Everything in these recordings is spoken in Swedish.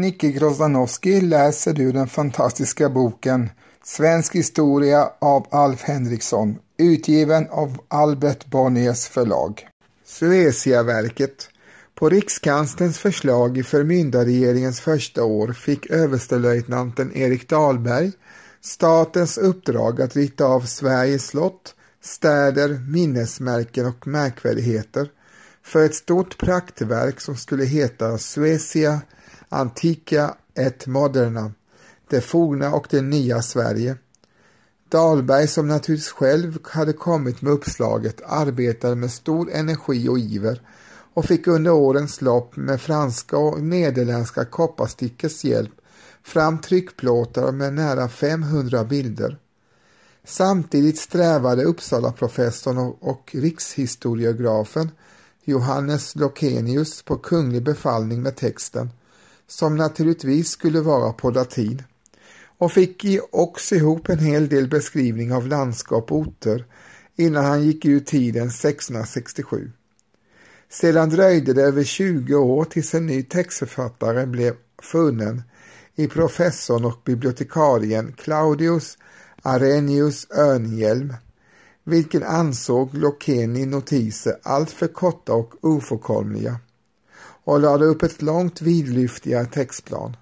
Nicke Grozdanowski, läser du den fantastiska boken Svensk historia av Alf Henriksson, utgiven av Albert Bonniers förlag. Suesiaverket. På rikskanslerns förslag i förmyndarregeringens första år fick överstelöjtnanten Erik Dahlberg statens uppdrag att rita av Sveriges slott, städer, minnesmärken och märkvärdigheter för ett stort praktverk som skulle heta Suecia Antica et Moderna, det forna och det nya Sverige. Dahlberg, som naturligtvis själv hade kommit med uppslaget, arbetade med stor energi och iver och fick under årens lopp med franska och nederländska kopparstickers hjälp fram tryckplåtar med nära 500 bilder. Samtidigt strävade Uppsala-professorn och rikshistoriografen Johannes Lokenius på kunglig befallning med texten, som naturligtvis skulle vara på latin, och fick också ihop en hel del beskrivning av landskap och orter innan han gick ur tiden 1667. Sedan dröjde det över 20 år tills en ny textförfattare blev funnen i professorn och bibliotekarien Claudius Arrhenius Örnhjelm, vilken ansåg Lokeni notiser alltför korta och ofullkomliga och lade upp ett långt vidlyftigare textplan.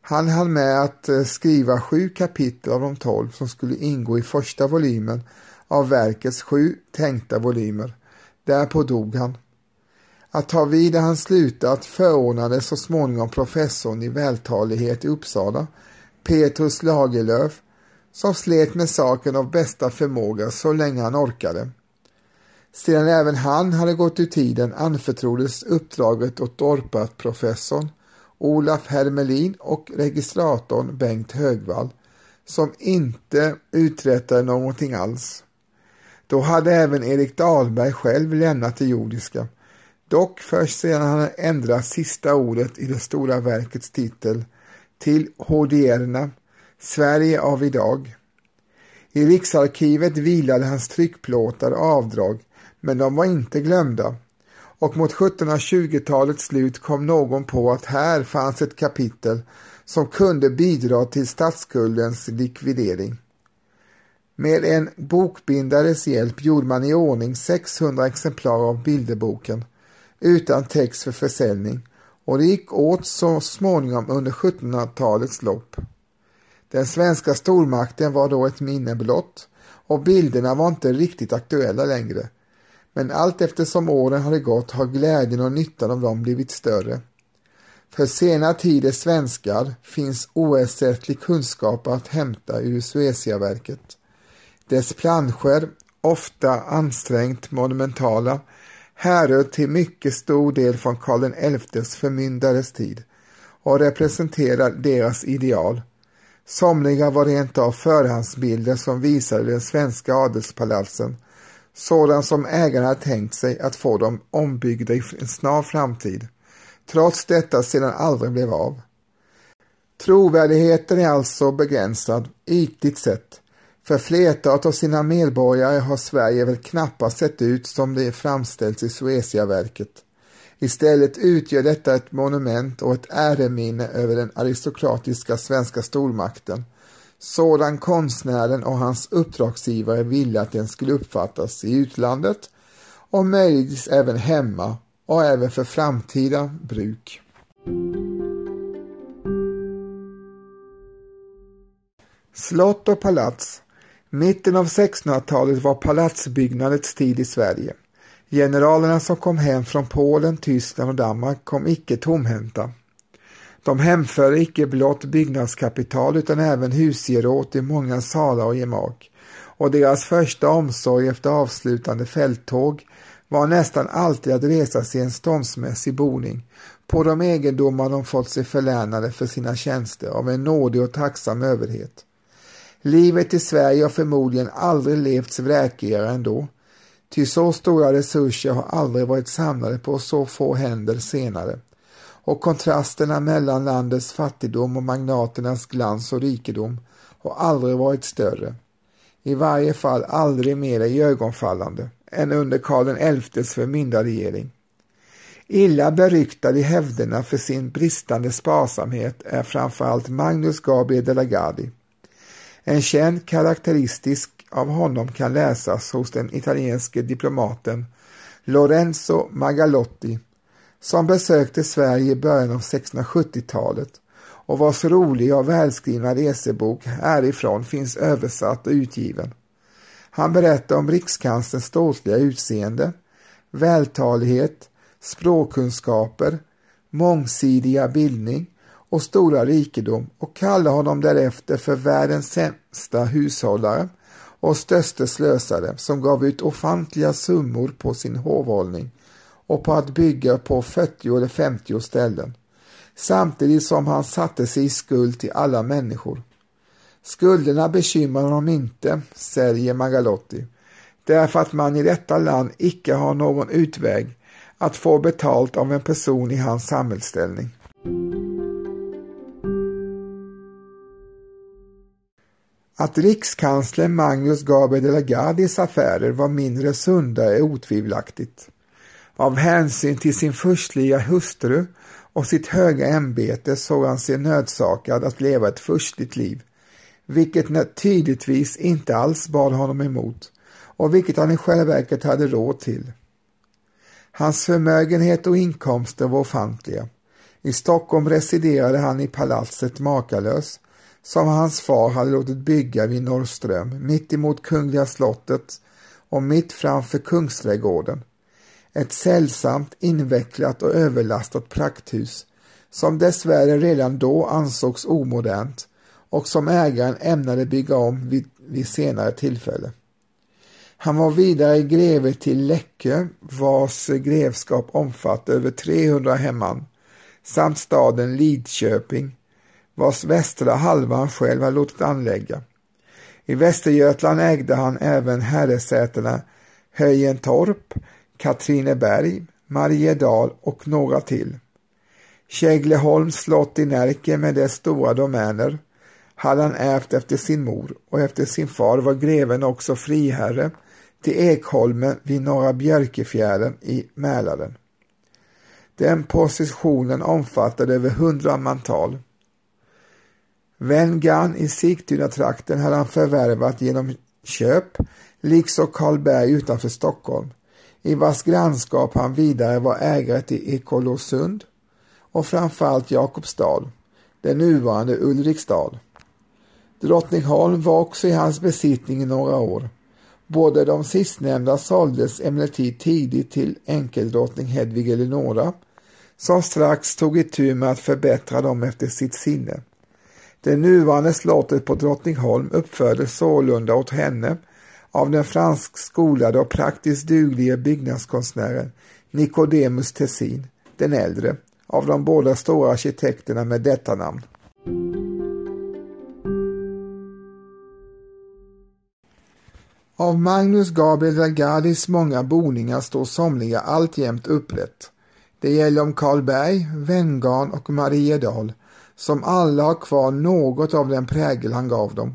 Han hann med att eh, skriva sju kapitel av de tolv som skulle ingå i första volymen av verkets sju tänkta volymer. Därpå dog han. Att ta vid där han slutat förordnade så småningom professorn i vältalighet i Uppsala, Petrus Lagerlöf, som slet med saken av bästa förmåga så länge han orkade. Sedan även han hade gått ur tiden anförtroddes uppdraget åt Dorpat-professorn Olaf Hermelin och registratorn Bengt Högvall som inte uträttade någonting alls. Då hade även Erik Dahlberg själv lämnat det jordiska Dock först sedan han ändrat sista ordet i det stora verkets titel till Hodierna, Sverige av idag. I Riksarkivet vilade hans tryckplåtar och avdrag, men de var inte glömda. Och mot 1720-talets slut kom någon på att här fanns ett kapitel som kunde bidra till statsskuldens likvidering. Med en bokbindares hjälp gjorde man i ordning 600 exemplar av bilderboken utan text för försäljning och det gick åt så småningom under 1700-talets lopp. Den svenska stormakten var då ett minne blott och bilderna var inte riktigt aktuella längre. Men allt eftersom åren hade gått har glädjen och nyttan av dem blivit större. För sena tiders svenskar finns oersättlig kunskap att hämta ur Sueciaverket. Dess planscher, ofta ansträngt monumentala, härrör till mycket stor del från Karl XIs förmyndares tid och representerar deras ideal. Somliga var rent av förhandsbilder som visade den svenska adelspalatsen, sådant som ägarna tänkt sig att få dem ombyggda i en snar framtid, trots detta sedan aldrig blev av. Trovärdigheten är alltså begränsad, ytligt sett, för flertalet av sina medborgare har Sverige väl knappast sett ut som det framställts i Sueciaverket. Istället utgör detta ett monument och ett äreminne över den aristokratiska svenska stormakten, sådan konstnären och hans uppdragsgivare ville att den skulle uppfattas i utlandet och möjligtvis även hemma och även för framtida bruk. Slott och palats Mitten av 1600-talet var palatsbyggnadets tid i Sverige. Generalerna som kom hem från Polen, Tyskland och Danmark kom icke tomhänta. De hemförde icke blott byggnadskapital utan även husgeråd i många salar och gemak och deras första omsorg efter avslutande fälttåg var nästan alltid att resa sig en ståndsmässig boning på de egendomar de fått sig förlänade för sina tjänster av en nådig och tacksam överhet. Livet i Sverige har förmodligen aldrig levts vräkigare än då. Ty så stora resurser har aldrig varit samlade på så få händer senare. Och kontrasterna mellan landets fattigdom och magnaternas glans och rikedom har aldrig varit större. I varje fall aldrig mer iögonfallande än under Karl XIs förmyndarregering. Illa beryktad i hävderna för sin bristande sparsamhet är framförallt Magnus Gabriel de la Gardie. En känd karaktäristisk av honom kan läsas hos den italienske diplomaten Lorenzo Magalotti som besökte Sverige i början av 1670-talet och vars roliga och välskrivna resebok härifrån finns översatt och utgiven. Han berättar om rikskanslerns ståtliga utseende, vältalighet, språkkunskaper, mångsidiga bildning och stora rikedom och kallar honom därefter för världens sämsta hushållare och störste slösare som gav ut ofantliga summor på sin hovhållning och på att bygga på 40 eller 50 ställen samtidigt som han satte sig i skuld till alla människor. Skulderna bekymrar honom inte, säger Magalotti, därför att man i detta land icke har någon utväg att få betalt av en person i hans samhällsställning. Att rikskansler Magnus Gabriel de la Gardies affärer var mindre sunda är otvivelaktigt. Av hänsyn till sin förstliga hustru och sitt höga ämbete såg han sig nödsakad att leva ett förstligt liv, vilket tydligtvis inte alls bad honom emot och vilket han i själva verket hade råd till. Hans förmögenhet och inkomster var ofantliga. I Stockholm residerade han i palatset Makalös som hans far hade låtit bygga vid Norrström, mitt emot Kungliga slottet och mitt framför Kungsträdgården. Ett sällsamt, invecklat och överlastat prakthus som dessvärre redan då ansågs omodernt och som ägaren ämnade bygga om vid, vid senare tillfälle. Han var vidare greve till Läckö vars grevskap omfattade över 300 hemman samt staden Lidköping vars västra halva han själv hade låtit anlägga. I Västergötland ägde han även herresätena Höjentorp, Katrineberg, Mariedal och några till. Kägleholms slott i Närke med dess stora domäner hade han ärvt efter sin mor och efter sin far var greven också friherre till Ekholmen vid Norra Björkefjärden i Mälaren. Den positionen omfattade över hundra mantal. Vengan i Sigtuna-trakten hade han förvärvat genom köp, liksom Karlberg utanför Stockholm, i vars grannskap han vidare var ägare till Ekolosund och framförallt Jakobstad, den nuvarande Ulriksdal. Drottningholm var också i hans besittning i några år. Båda de sistnämnda såldes emellertid tidigt till enkeldrottning Hedvig Eleonora som strax tog itu med att förbättra dem efter sitt sinne. Det nuvarande slottet på Drottningholm uppfördes sålunda åt henne av den franskskolade och praktiskt duglige byggnadskonstnären Nicodemus Tessin, den äldre, av de båda stora arkitekterna med detta namn. Av Magnus Gabriel Dagadis många boningar står somliga alltjämt upprätt. Det gäller om Karlberg, Venngarn och Mariedal som alla har kvar något av den prägel han gav dem.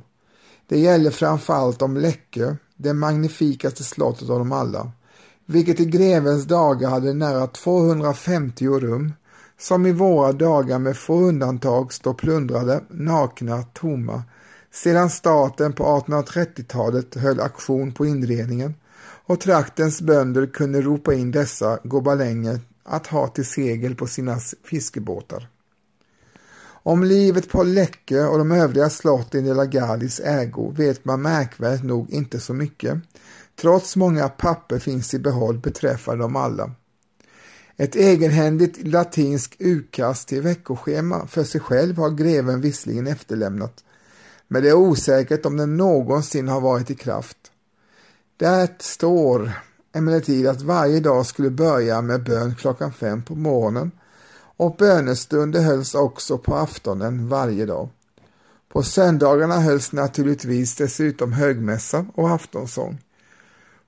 Det gäller framförallt om Läckö, det magnifikaste slottet av dem alla, vilket i grevens dagar hade nära 250 rum, som i våra dagar med få undantag står plundrade, nakna, tomma, sedan staten på 1830-talet höll aktion på inredningen och traktens bönder kunde ropa in dessa gobalänger att ha till segel på sina fiskebåtar. Om livet på Läckö och de övriga slotten i Lagardis ägo vet man märkvärdigt nog inte så mycket, trots många papper finns i behåll beträffande dem alla. Ett egenhändigt latinskt utkast till veckoschema för sig själv har greven visserligen efterlämnat, men det är osäkert om den någonsin har varit i kraft. Där står emellertid att varje dag skulle börja med bön klockan fem på morgonen och bönestunder hölls också på aftonen varje dag. På söndagarna hölls naturligtvis dessutom högmässa och aftonsång.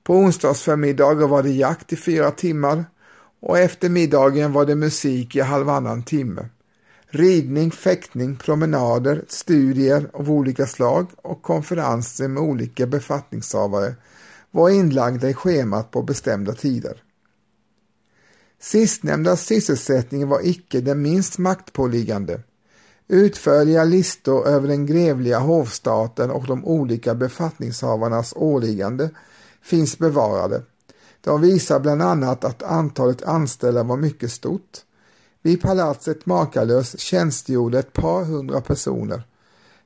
På onsdagsförmiddagar var det jakt i fyra timmar och efter middagen var det musik i halvannan timme. Ridning, fäktning, promenader, studier av olika slag och konferenser med olika befattningshavare var inlagda i schemat på bestämda tider. Sistnämnda sysselsättning var icke den minst maktpåliggande. Utförliga listor över den grevliga hovstaten och de olika befattningshavarnas åliggande finns bevarade. De visar bland annat att antalet anställda var mycket stort. Vid palatset Makalös tjänstgjorde ett par hundra personer.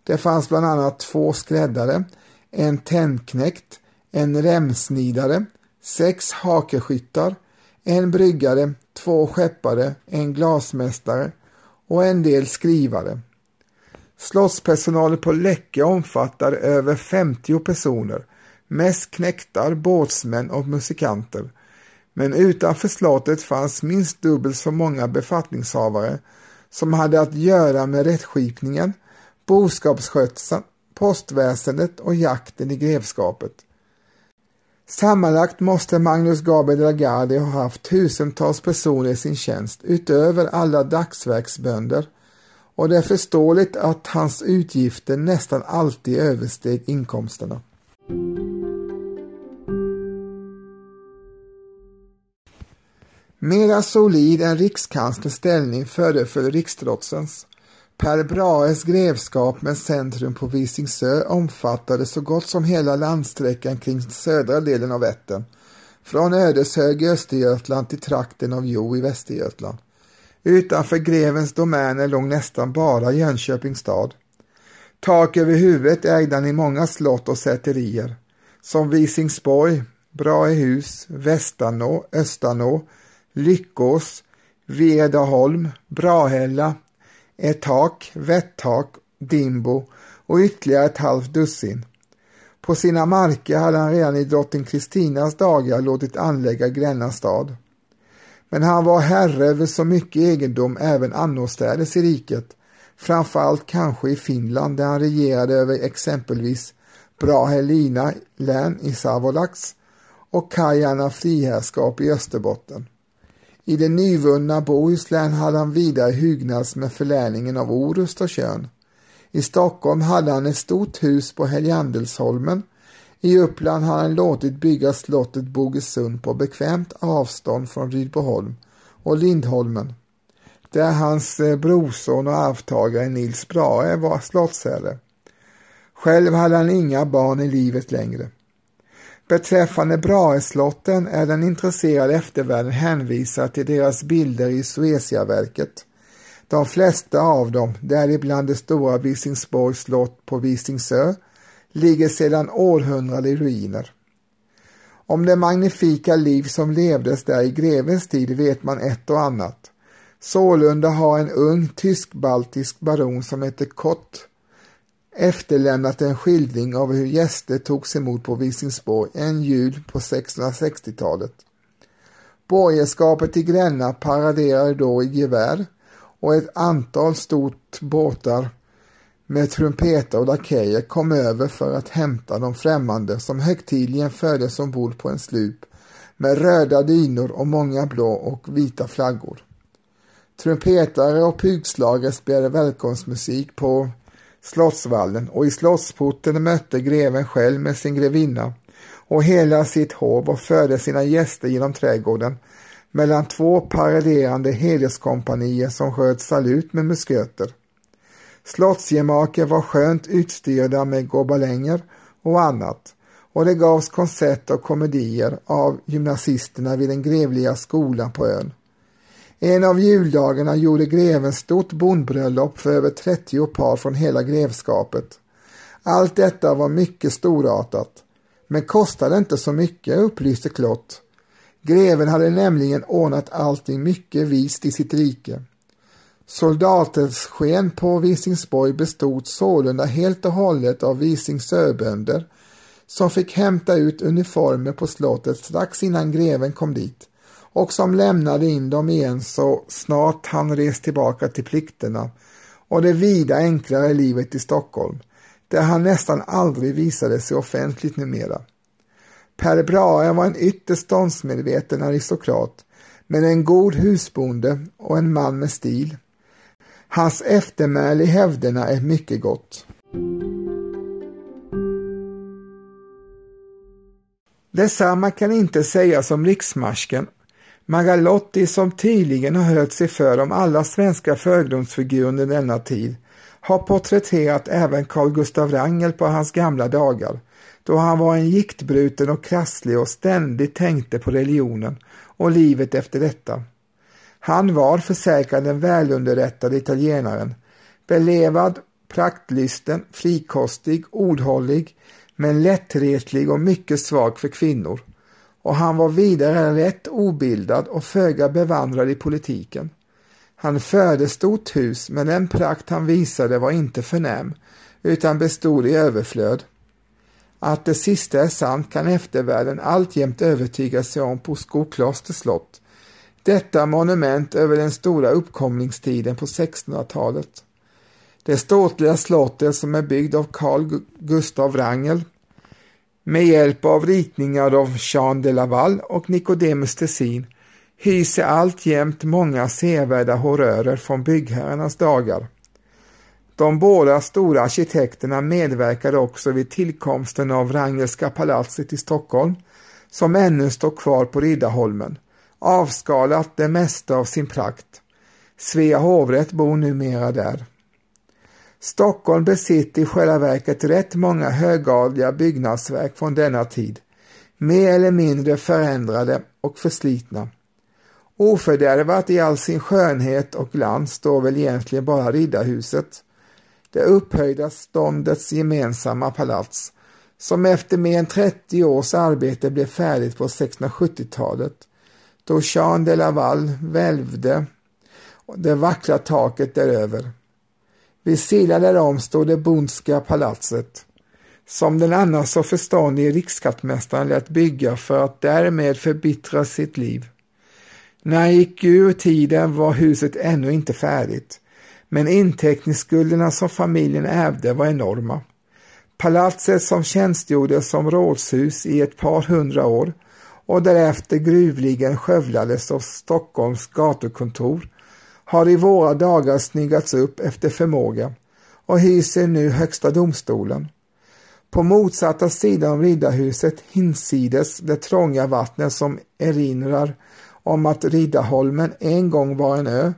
Det fanns bland annat två skräddare, en tändknäckt, en remsnidare, sex hakeskyttar, en bryggare, två skeppare, en glasmästare och en del skrivare. Slottspersonalen på Läcke omfattar över 50 personer, mest knäktar, båtsmän och musikanter. Men utanför slottet fanns minst dubbelt så många befattningshavare som hade att göra med rättskipningen, boskapsskötseln, postväsendet och jakten i grevskapet. Sammanlagt måste Magnus Gabriel Lagarde ha haft tusentals personer i sin tjänst utöver alla dagsverksbönder och det är förståeligt att hans utgifter nästan alltid översteg inkomsterna. Mera solid än rikskanslers ställning föreföll riksdrotsens. Per Brahes grevskap med centrum på Visingsö omfattade så gott som hela landsträckan kring södra delen av Vättern, från Ödeshög i Östergötland till trakten av Jo i Västergötland. Utanför grevens domäner låg nästan bara Jönköpings stad. Tak över huvudet ägde han i många slott och säterier, som Visingsborg, Brahehus, Västanå, Östanå, Lyckås, Vedaholm, Brahälla, ett tak, Vättak, Dimbo och ytterligare ett halvt dussin. På sina marker hade han redan i drottning Kristinas dagar låtit anlägga Gränna stad. Men han var herre över så mycket egendom även annorstädes i riket, framförallt kanske i Finland där han regerade över exempelvis Brahelina län i Savolax och Kajana friherrskap i Österbotten. I det nyvunna Bohuslän hade han vidare hygnats med förläningen av Orust och Tjörn. I Stockholm hade han ett stort hus på Helgandelsholmen. I Uppland hade han låtit bygga slottet Bogesund på bekvämt avstånd från Rydboholm och Lindholmen, där hans eh, brorson och arvtagare Nils Brahe var slottsherre. Själv hade han inga barn i livet längre. Beträffande Braeslotten är den intresserade eftervärlden hänvisad till deras bilder i Sueciaverket. De flesta av dem, däribland det stora Visingsborgs slott på Visingsö, ligger sedan århundraden i ruiner. Om det magnifika liv som levdes där i grevens tid vet man ett och annat. Sålunda har en ung tysk-baltisk baron som heter Kott efterlämnat en skildring av hur gäster togs emot på Visingsborg en jul på 1660-talet. Borgerskapet i Gränna paraderade då i gevär och ett antal stort båtar med trumpeter och lakejer kom över för att hämta de främmande som högtidligen fördes ombord på en slup med röda dynor och många blå och vita flaggor. Trumpetare och pugslagare spelade välkomstmusik på Slottsvallen och i slottsporten mötte greven själv med sin grevinna och hela sitt hov och förde sina gäster genom trädgården mellan två paraderande hederskompanier som sköt salut med musköter. Slottsgemaker var skönt utstyrda med gobalänger och annat och det gavs konsert och komedier av gymnasisterna vid den grevliga skolan på ön. En av juldagarna gjorde greven stort bondbröllop för över 30 par från hela grevskapet. Allt detta var mycket storartat, men kostade inte så mycket, upplyste Klott. Greven hade nämligen ordnat allting mycket vist i sitt rike. Soldatens sken på Visingsborg bestod sålunda helt och hållet av Visingsöbönder som fick hämta ut uniformer på slottet strax innan greven kom dit och som lämnade in dem igen så snart han rest tillbaka till plikterna och det vida enklare livet i Stockholm, där han nästan aldrig visade sig offentligt numera. Per Brahe var en ytterst ståndsmedveten aristokrat, men en god husbonde och en man med stil. Hans eftermäle i hävderna är mycket gott. Detsamma kan inte sägas om riksmarsken Magalotti som tydligen har hört sig för om alla svenska förgrundsfigurer under denna tid har porträtterat även Carl Gustav Wrangel på hans gamla dagar då han var en giktbruten och krasslig och ständigt tänkte på religionen och livet efter detta. Han var försäkrad den välunderrättade italienaren, belevad, praktlysten, frikostig, ordhållig, men lättretlig och mycket svag för kvinnor. Och han var vidare rätt obildad och föga bevandrad i politiken. Han förde stort hus, men den prakt han visade var inte förnäm, utan bestod i överflöd. Att det sista är sant kan eftervärlden alltjämt övertyga sig om på Skoklosters slott, detta monument över den stora uppkomlingstiden på 1600-talet. Det ståtliga slottet som är byggt av Carl Gustav Wrangel med hjälp av ritningar av Jean de Laval och Nicodemus Tessin hyser alltjämt många sevärda horrörer från byggherrarnas dagar. De båda stora arkitekterna medverkade också vid tillkomsten av Wrangelska palatset i Stockholm som ännu står kvar på Riddarholmen, avskalat det mesta av sin prakt. Svea hovrätt bor numera där. Stockholm besitter i själva verket rätt många högadliga byggnadsverk från denna tid, mer eller mindre förändrade och förslitna. Ofördärvat i all sin skönhet och glans står väl egentligen bara Riddarhuset, det upphöjda ståndets gemensamma palats, som efter mer än 30 års arbete blev färdigt på 1670-talet, då Jean de Laval välvde det vackra taket däröver. Vid sidan därom stod det Bondska palatset, som den annars så förståndige rikskattmästaren lät bygga för att därmed förbittra sitt liv. När han gick ur tiden var huset ännu inte färdigt, men inteckningsskulderna som familjen ärvde var enorma. Palatset som tjänstgjorde som rådshus i ett par hundra år och därefter gruvligen skövlades av Stockholms gatukontor har i våra dagar snyggats upp efter förmåga och hyser nu Högsta domstolen. På motsatta sidan av Riddarhuset hinsides det trånga vattnet som erinrar om att Riddarholmen en gång var en ö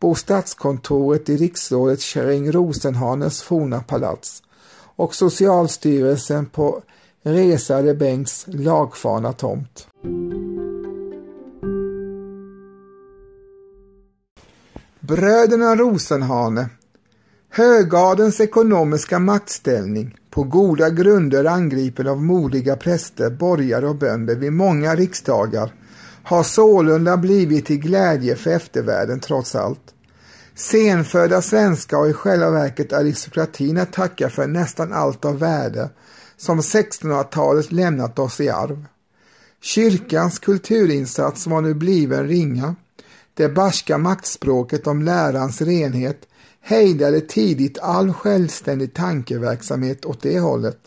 bor statskontoret i riksrådet Kärring Rosenhanes forna palats och Socialstyrelsen på Resare Bengts lagfarna tomt. Bröderna Rosenhane Högadens ekonomiska maktställning, på goda grunder angripen av modiga präster, borgare och bönder vid många riksdagar, har sålunda blivit till glädje för eftervärlden trots allt. Senfödda svenska och i själva verket aristokratin att tacka för nästan allt av värde som 1600-talet lämnat oss i arv. Kyrkans kulturinsats var nu bliven ringa. Det barska maktspråket om lärans renhet hejdade tidigt all självständig tankeverksamhet åt det hållet.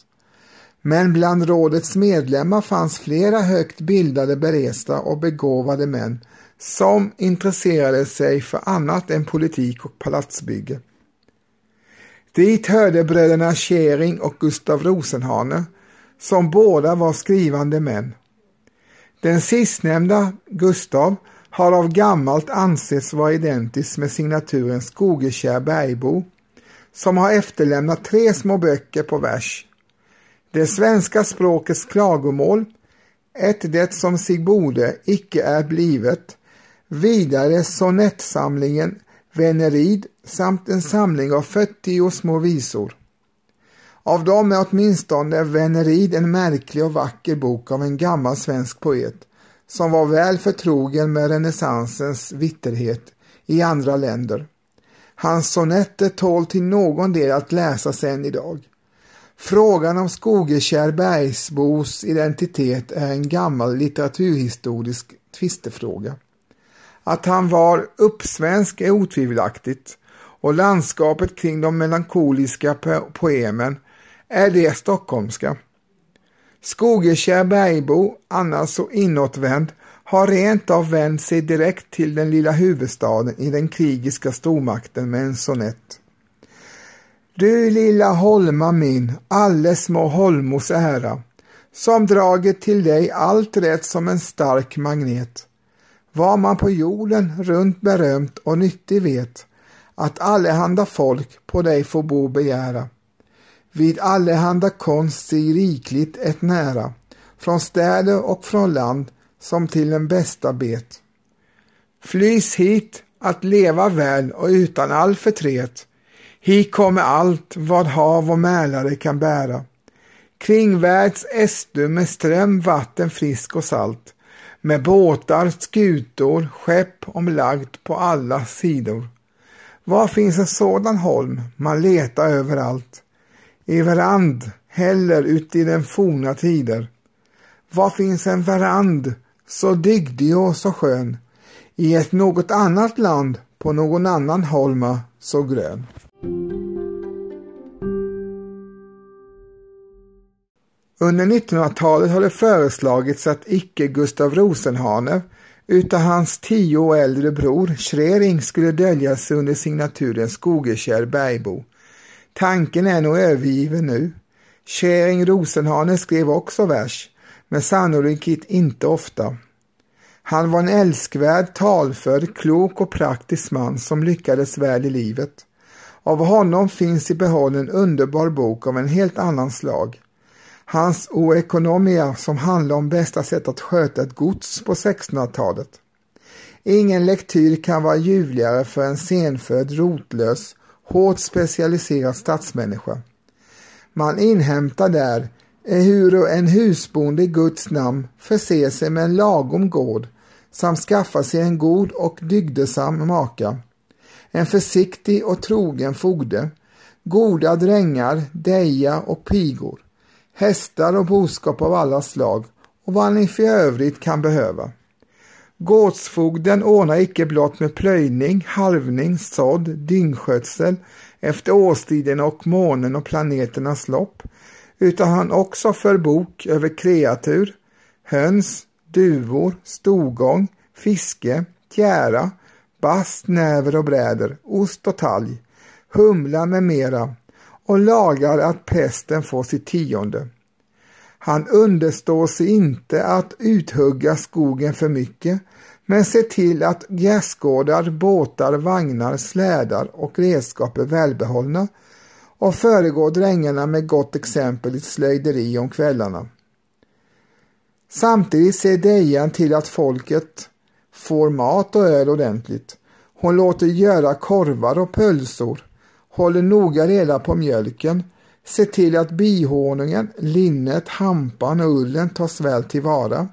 Men bland rådets medlemmar fanns flera högt bildade, beresta och begåvade män som intresserade sig för annat än politik och palatsbygge. Dit hörde bröderna Schering och Gustav Rosenhane, som båda var skrivande män. Den sistnämnda, Gustav, har av gammalt ansetts vara identisk med signaturen Skogekär Bergbo, som har efterlämnat tre små böcker på vers. Det svenska språkets klagomål, ett det som sig borde icke är blivet, vidare sonettsamlingen Venerid samt en samling av 40 små visor. Av dem är åtminstone Venerid en märklig och vacker bok av en gammal svensk poet som var väl förtrogen med renässansens vitterhet i andra länder. Hans sonetter tål till någon del att läsas än idag. Frågan om Skogekär Bergsbos identitet är en gammal litteraturhistorisk tvistefråga. Att han var uppsvensk är otvivelaktigt och landskapet kring de melankoliska poemen är det stockholmska. Skogekär bergbo, annars så inåtvänd, har rent av vänt sig direkt till den lilla huvudstaden i den krigiska stormakten med en sonett. Du lilla holma min, alle små holmos ära, som draget till dig allt rätt som en stark magnet. Var man på jorden runt berömt och nyttig vet, att allehanda folk på dig får bo begära. Vid allehanda konst sig rikligt ett nära, från städer och från land som till den bästa bet. Flys hit att leva väl och utan all förtret. Hit kommer allt vad hav och mälare kan bära. Kringvärlds estu med ström, vatten frisk och salt. Med båtar, skutor, skepp omlagt på alla sidor. Var finns en sådan holm? Man letar överallt. I verand, heller uti den forna tider. Var finns en verand så dygdig och så skön? I ett något annat land, på någon annan holma så grön. Under 1900-talet har det föreslagits att icke Gustav Rosenhane utan hans tio år äldre bror Schrering skulle dölja sig under signaturen Skogekärr Bergbo. Tanken är nog övergiven nu. Käring Rosenhane skrev också vers, men sannolikt inte ofta. Han var en älskvärd, talförd, klok och praktisk man som lyckades väl i livet. Av honom finns i behåll en underbar bok av en helt annan slag. Hans O Economia som handlar om bästa sätt att sköta ett gods på 1600-talet. Ingen lektyr kan vara ljuvligare för en senfödd, rotlös, hårt specialiserad stadsmänniska. Man inhämtar där hur en husbonde i Guds namn förser sig med en lagom gård samt skaffar sig en god och dygdesam maka, en försiktig och trogen fogde, goda drängar, deja och pigor, hästar och boskap av alla slag och vad ni för övrigt kan behöva. Gårdsfogden ordnar icke blott med plöjning, halvning, sådd, dyngskötsel efter årstiden och månen och planeternas lopp, utan han också för bok över kreatur, höns, duvor, stogång, fiske, tjära, bast, näver och bräder, ost och talg, humla med mera och lagar att prästen får sitt tionde. Han understår sig inte att uthugga skogen för mycket, men ser till att gräsgårdar, båtar, vagnar, slädar och redskap är välbehållna och föregår drängarna med gott exempel i slöjderi om kvällarna. Samtidigt ser Dejan till att folket får mat och öl ordentligt. Hon låter göra korvar och pölsor, håller noga reda på mjölken, Se till att bihonungen, linnet, hampan och ullen tas väl tillvara,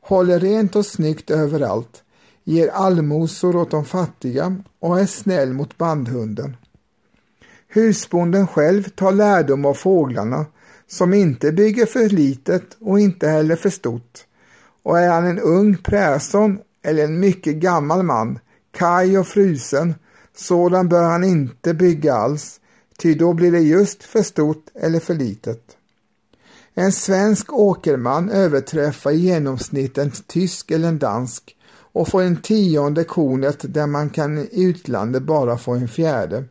håller rent och snyggt överallt, ger allmosor åt de fattiga och är snäll mot bandhunden. Husbonden själv tar lärdom av fåglarna som inte bygger för litet och inte heller för stort. Och är han en ung präson eller en mycket gammal man, kaj och frusen, sådan bör han inte bygga alls, ty då blir det just för stort eller för litet. En svensk åkerman överträffar i genomsnitt en tysk eller en dansk och får en tionde kornet där man kan i utlandet bara få en fjärde.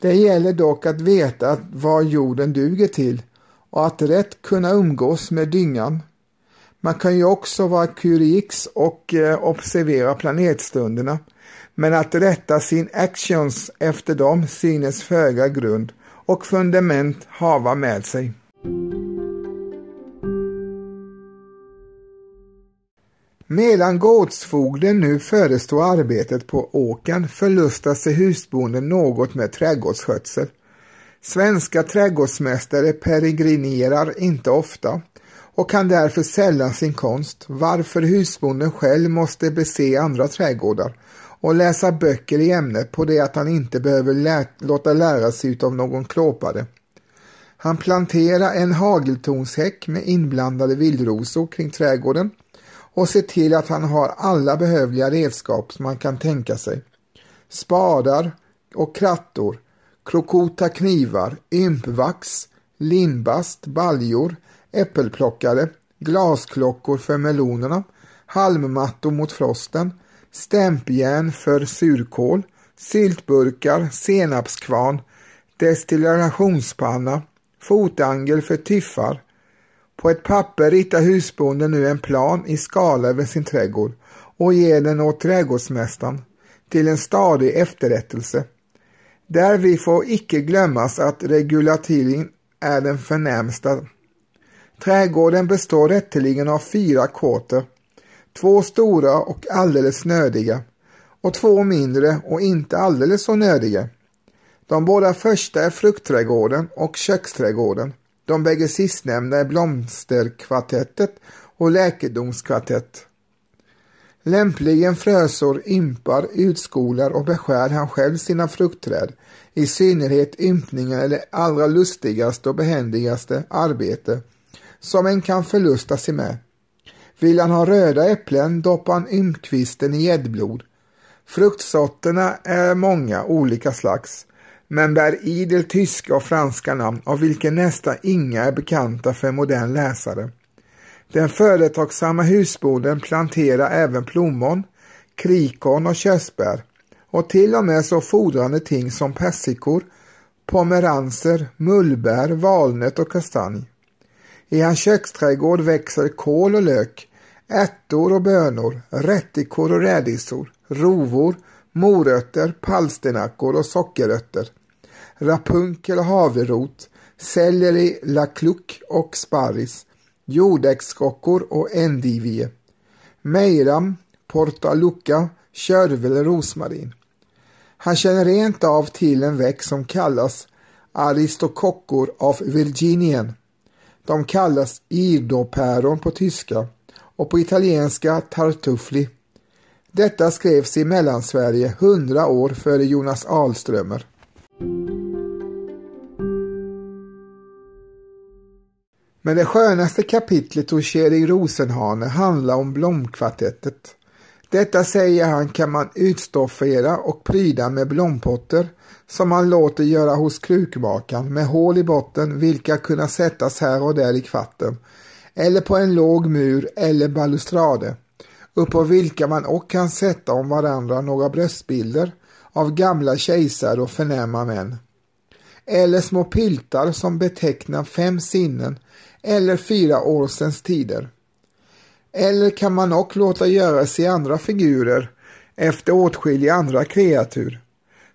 Det gäller dock att veta vad jorden duger till och att rätt kunna umgås med dyngan. Man kan ju också vara kurix och eh, observera planetstunderna, men att rätta sin actions efter dem synes föga grund och fundament hava med sig. Medan gårdsfogden nu förestår arbetet på åken förlustar sig husbonden något med trädgårdsskötsel. Svenska trädgårdsmästare peregrinerar inte ofta och kan därför sällan sin konst, varför husbonden själv måste bese andra trädgårdar och läsa böcker i ämnet på det att han inte behöver lä låta lära sig av någon klåpare. Han planterar en hageltonshäck med inblandade vildrosor kring trädgården och ser till att han har alla behövliga redskap som man kan tänka sig. Spadar och krattor, krokota knivar, ympvax, limbast, baljor, äppelplockare, glasklockor för melonerna, halmmattor mot frosten, stämpjärn för surkål, syltburkar, senapskvarn, destillationspanna, fotangel för tiffar, på ett papper ritar husbonden nu en plan i skala över sin trädgård och ger den åt trädgårdsmästaren till en stadig efterrättelse. Därvid får icke glömmas att regulatering är den förnämsta. Trädgården består rätteligen av fyra kåtor, två stora och alldeles nödiga och två mindre och inte alldeles så nödiga. De båda första är fruktträdgården och köksträdgården. De bägge sistnämnda är blomsterkvartettet och läkedomskvartett. Lämpligen frösår, ympar, utskolar och beskär han själv sina fruktträd, i synnerhet ympningen är det allra lustigaste och behändigaste arbete som en kan förlusta sig med. Vill han ha röda äpplen doppar han ympkvisten i gäddblod. Fruktsorterna är många olika slags, men bär idel tyska och franska namn av vilka nästan inga är bekanta för en modern läsare. Den företagsamma husbonden planterar även plommon, krikon och körsbär och till och med så fodrande ting som persikor, pomeranser, mullbär, valnöt och kastanj. I hans köksträdgård växer kål och lök, ärtor och bönor, rättikor och rädisor, rovor, morötter, palsternackor och sockerrötter, rapunkel och havrot, selleri, lakluck och sparris, jordäggskockor och endivie, mejram, portalucca, körvel och rosmarin. Han känner rent av till en växt som kallas aristokockor av Virginien. De kallas irdopäron på tyska och på italienska tartuffli. Detta skrevs i Mellansverige hundra år före Jonas Alströmer. Men det skönaste kapitlet hos Kjell Rosenhane handlar om blomkvartettet. Detta säger han kan man utstoffera och pryda med blompotter som man låter göra hos krukmakaren med hål i botten vilka kunna sättas här och där i kvatten eller på en låg mur eller balustrade uppå vilka man och kan sätta om varandra några bröstbilder av gamla kejsare och förnäma män. Eller små piltar som betecknar fem sinnen eller fyra årsens tider. Eller kan man också låta göra sig andra figurer efter åtskilliga andra kreatur.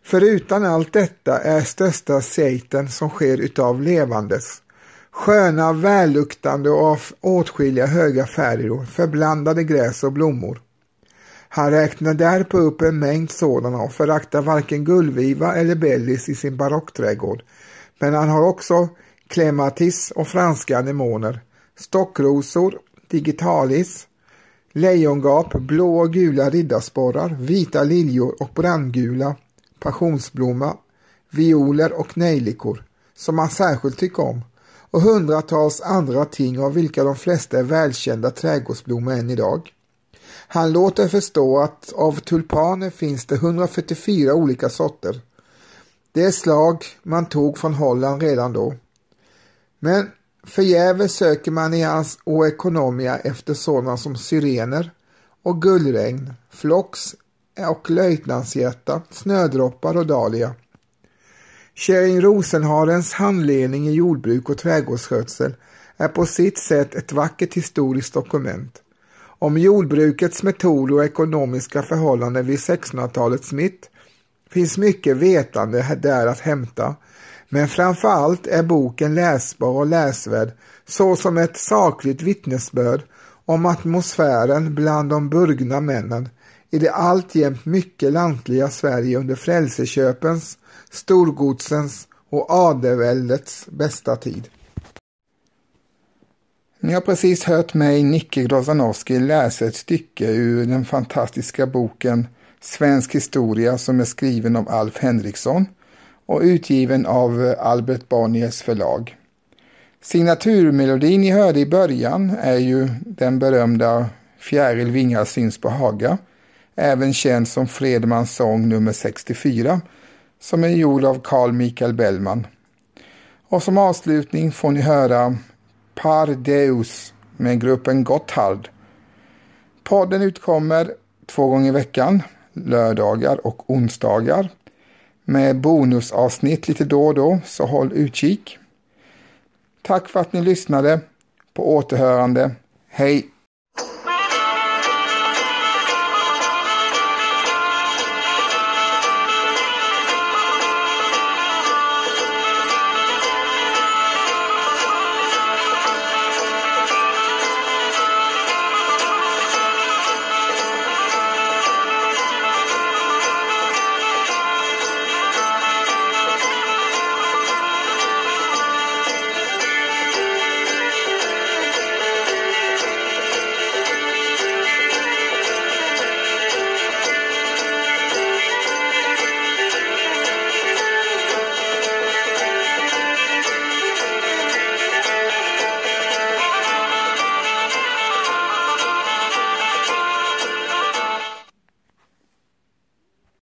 Förutom allt detta är största sejten som sker utav levandes. Sköna, välluktande och av åtskilliga höga färger, förblandade gräs och blommor. Han räknar därpå upp en mängd sådana och föraktar varken gullviva eller bellis i sin barockträdgård. Men han har också klematis och franska anemoner, stockrosor, digitalis, lejongap, blå och gula riddarsporrar, vita liljor och brandgula passionsblomma, violer och nejlikor som han särskilt tycker om och hundratals andra ting av vilka de flesta är välkända trädgårdsblommor än idag. Han låter förstå att av tulpaner finns det 144 olika sorter. Det slag man tog från Holland redan då. Men förgäves söker man i hans oekonomia efter sådana som syrener och gullregn, flox och löjtnantshjärta, snödroppar och dahlia. Kärring Rosenharens handledning i jordbruk och trädgårdsskötsel är på sitt sätt ett vackert historiskt dokument. Om jordbrukets metoder och ekonomiska förhållanden vid 1600-talets mitt finns mycket vetande där att hämta men framför allt är boken läsbar och läsvärd såsom ett sakligt vittnesbörd om atmosfären bland de burgna männen i det alltjämt mycket lantliga Sverige under frälseköpens, storgodsens och adelväldets bästa tid. Ni har precis hört mig, Nicke Grozanowski, läsa ett stycke ur den fantastiska boken Svensk historia som är skriven av Alf Henriksson och utgiven av Albert Bonniers förlag. Signaturmelodin ni hörde i början är ju den berömda Fjäril vingar syns på Haga, även känd som Fredmans sång nummer 64, som är gjord av Carl Michael Bellman. Och som avslutning får ni höra Par Deus med gruppen Gotthard. Podden utkommer två gånger i veckan, lördagar och onsdagar med bonusavsnitt lite då och då, så håll utkik. Tack för att ni lyssnade. På återhörande. Hej!